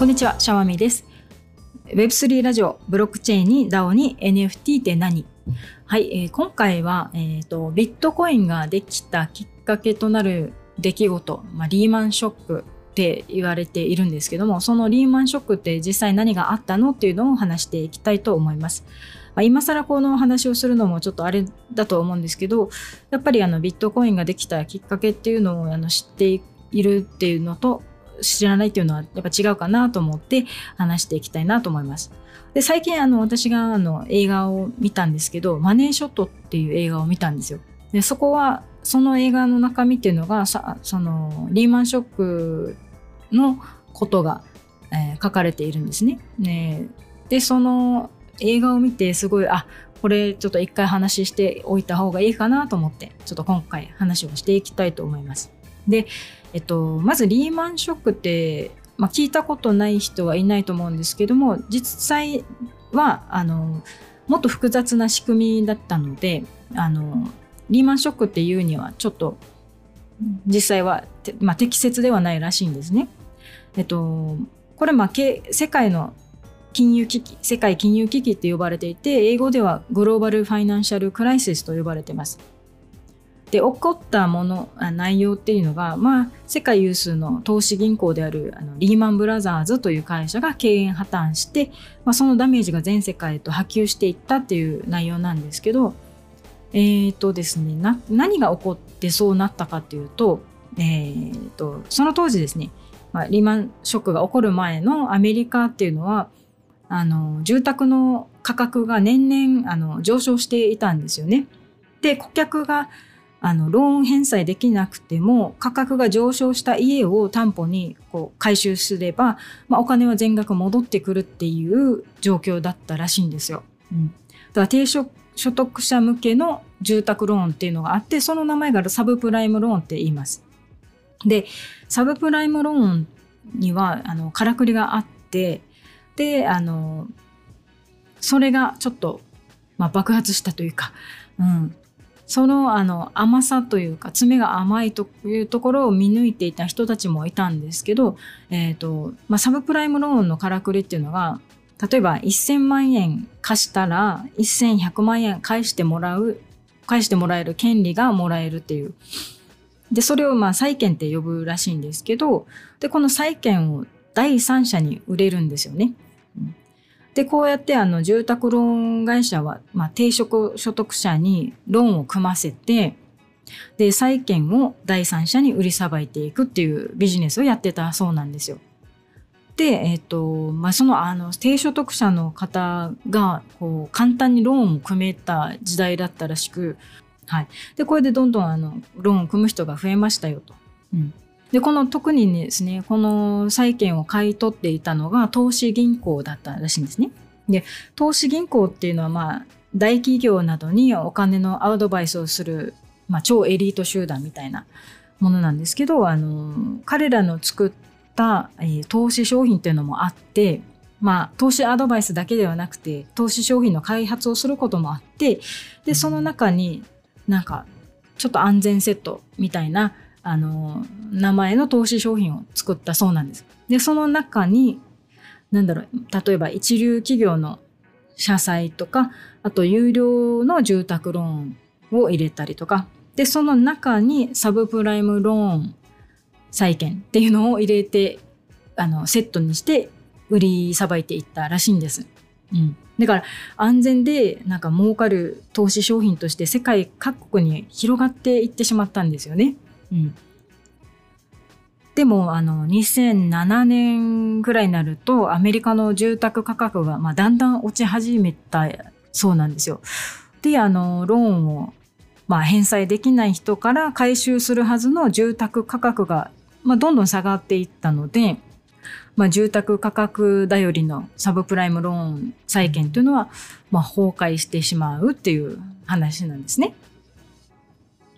こんにちは、シャワミです。Web3 ラジオ、ブロックチェーンに DAO に NFT って何？はい、えー、今回は、えーと、ビットコインができたきっかけとなる出来事、まあ、リーマンショックって言われているんですけども、そのリーマンショックって実際何があったのっていうのを話していきたいと思います。まあ、今更この話をするのもちょっとあれだと思うんですけど、やっぱりあのビットコインができたきっかけっていうのをあの知っているっていうのと、知らないっていうのはやっぱ違うかなと思って話していきたいなと思います。で最近あの私があの映画を見たんですけど「マネーショット」っていう映画を見たんですよ。でそこはその映画の中身っていうのがさそのリーマンショックのことが、えー、書かれているんですね。ねでその映画を見てすごいあこれちょっと一回話しておいた方がいいかなと思ってちょっと今回話をしていきたいと思います。でえっと、まずリーマンショックって、まあ、聞いたことない人はいないと思うんですけども実際はあのもっと複雑な仕組みだったのであのリーマンショックっていうにはちょっと実際は、まあ、適切ではないらしいんですね。えっと、これ、まあ、世界の金融危機世界金融危機って呼ばれていて英語ではグローバルファイナンシャルクライシスと呼ばれてます。で起こったもの内容っていうのが、まあ、世界有数の投資銀行であるあのリーマンブラザーズという会社が経営破綻して、まあ、そのダメージが全世界へと波及していったっていう内容なんですけど、えーとですね、な何が起こってそうなったかっていうと,、えーと、その当時ですね、まあ、リーマンショックが起こる前のアメリカっていうのはあの住宅の価格が年々あの上昇していたんですよね。で顧客があのローン返済できなくても価格が上昇した家を担保にこう回収すれば、まあ、お金は全額戻ってくるっていう状況だったらしいんですよ。うん、だから低所得者向けの住宅ローンっていうのがあってその名前がサブプライムローンって言います。でサブプライムローンにはあのからくりがあってであのそれがちょっと、まあ、爆発したというか、うん、そのあの甘さというか爪が甘いというところを見抜いていた人たちもいたんですけど、えーとまあ、サブプライムローンのからくりっていうのが例えば1000万円貸したら1100万円返してもらう返してもらえる権利がもらえるっていうでそれをまあ債権って呼ぶらしいんですけどでこの債権を第三者に売れるんですよね。で、こうやってあの住宅ローン会社は、まあ、低所得者にローンを組ませて、で、債権を第三者に売りさばいていくっていうビジネスをやってたそうなんですよ。で、えっ、と、まあ、その、あの、低所得者の方が、こう、簡単にローンを組めた時代だったらしく、はい。で、これでどんどん、あの、ローンを組む人が増えましたよと。うん。で、この特にですね、この債券を買い取っていたのが投資銀行だったらしいんですね。で、投資銀行っていうのはまあ、大企業などにお金のアドバイスをする、まあ、超エリート集団みたいなものなんですけど、あの、彼らの作った、えー、投資商品っていうのもあって、まあ、投資アドバイスだけではなくて、投資商品の開発をすることもあって、で、その中になんか、ちょっと安全セットみたいなあの名前の投資商品を作ったそうなんです。でその中に何だろう例えば一流企業の社債とかあと有料の住宅ローンを入れたりとかでその中にサブプライムローン債券っていうのを入れてあのセットにして売りさばいていったらしいんです。うん、だから安全でなんか儲かる投資商品として世界各国に広がっていってしまったんですよね。うん、でもあの2007年ぐらいになるとアメリカの住宅価格が、まあ、だんだん落ち始めたそうなんですよ。であのローンを、まあ、返済できない人から回収するはずの住宅価格が、まあ、どんどん下がっていったので、まあ、住宅価格頼りのサブプライムローン債券というのは、まあ、崩壊してしまうっていう話なんですね。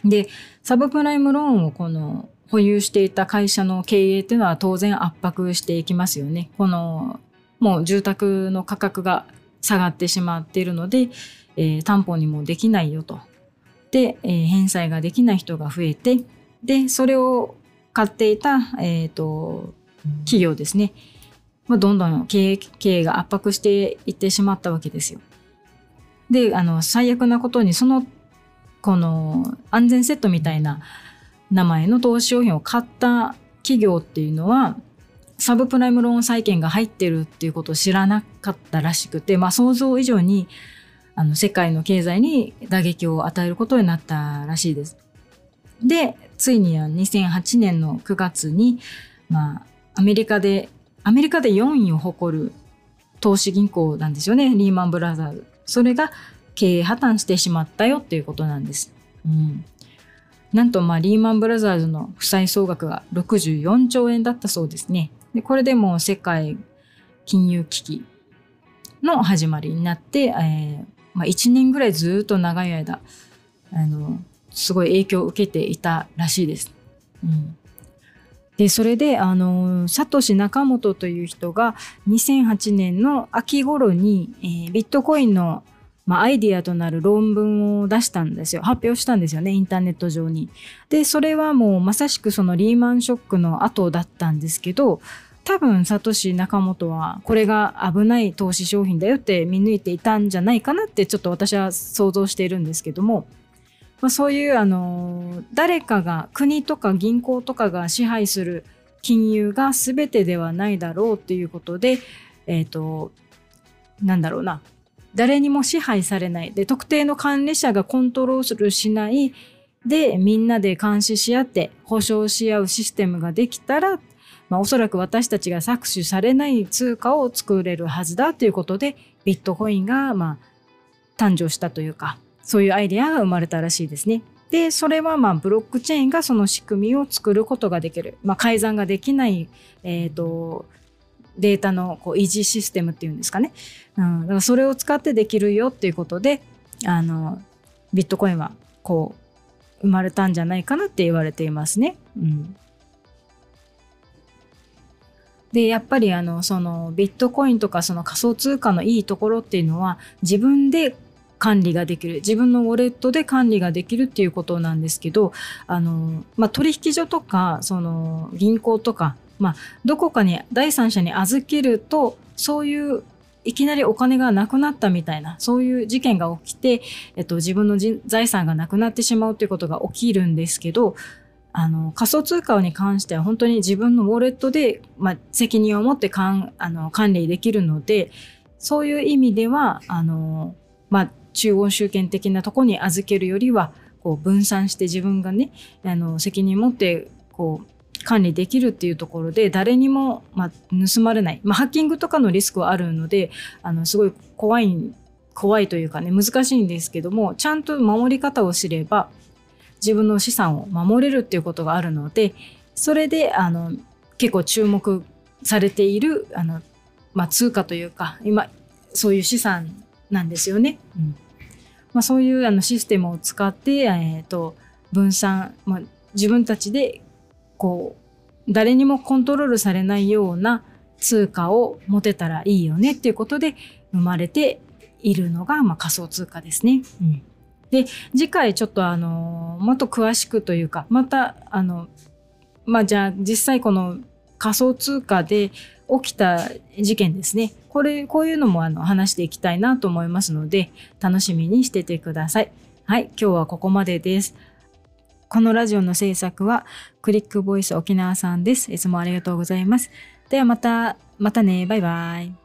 で、サブプライムローンをこの保有していた会社の経営っていうのは当然圧迫していきますよね。このもう住宅の価格が下がってしまっているので、えー、担保にもできないよと。で、えー、返済ができない人が増えて、で、それを買っていた、えっ、ー、と、企業ですね。まあ、どんどん経営経営が圧迫していってしまったわけですよ。であの最悪なことにそのこの安全セットみたいな名前の投資用品を買った企業っていうのはサブプライムローン債券が入ってるっていうことを知らなかったらしくて、まあ、想像以上にあの世界の経済に打撃を与えることになったらしいです。でついには2008年の9月に、まあ、アメリカでアメリカで4位を誇る投資銀行なんですよねリーマンブラザーズ。それが経営破綻してしまったよっていうことなんです。うん、なんとまあリーマンブラザーズの負債総額が64兆円だったそうですね。でこれでもう世界金融危機の始まりになって、えーまあ、1年ぐらいずっと長い間あのすごい影響を受けていたらしいです。うん、でそれであのサトシ・ナカモトという人が2008年の秋頃に、えー、ビットコインのまあ、アイディアとなる論文を出したんですよ。発表したんですよね、インターネット上に。で、それはもうまさしくそのリーマンショックの後だったんですけど、多分、サトシ・ナカモトはこれが危ない投資商品だよって見抜いていたんじゃないかなってちょっと私は想像しているんですけども、まあ、そういうあの誰かが国とか銀行とかが支配する金融が全てではないだろうっていうことで、えっ、ー、と、なんだろうな、誰にも支配されない。で特定の管理者がコントロールしない。でみんなで監視し合って保証し合うシステムができたら、まあ、おそらく私たちが搾取されない通貨を作れるはずだということでビットコインがまあ誕生したというかそういうアイデアが生まれたらしいですね。でそれはまあブロックチェーンがその仕組みを作ることができる、まあ、改ざんができない、えーとデータのこう維持システムっていうんですかね、うん、だからそれを使ってできるよっていうことであのビットコインはこう生まれたんじゃないかなって言われていますね。うん、でやっぱりあのそのビットコインとかその仮想通貨のいいところっていうのは自分で管理ができる。自分のウォレットで管理ができるっていうことなんですけどあの、まあ、取引所とかその銀行とかまあ、どこかに第三者に預けるとそういういきなりお金がなくなったみたいなそういう事件が起きて、えっと、自分の財産がなくなってしまうということが起きるんですけどあの仮想通貨に関しては本当に自分のウォレットで、まあ、責任を持ってかんあの管理できるのでそういう意味ではあの、まあ、中央集権的なとこに預けるよりはこう分散して自分がねあの責任持ってこう管理できるっていうところで誰にも、まあ、盗まれない、まあ、ハッキングとかのリスクはあるのであのすごい怖い怖いというかね難しいんですけどもちゃんと守り方を知れば自分の資産を守れるっていうことがあるのでそれであの結構注目されているあの、まあ、通貨というか今そういう資産なんですよね。うんまあ、そういうあのシステムを使って、えーと、分散、まあ、自分たちでこう誰にもコントロールされないような通貨を持てたらいいよねっていうことで生まれているのが、まあ、仮想通貨ですね。うん、で次回ちょっとあのもっと詳しくというかまたあのまあじゃあ実際この仮想通貨で起きた事件ですねこれこういうのもあの話していきたいなと思いますので楽しみにしててください。はい、今日はここまでです。このラジオの制作はクリックボイス沖縄さんです。いつもありがとうございます。ではまた、またね。バイバイ。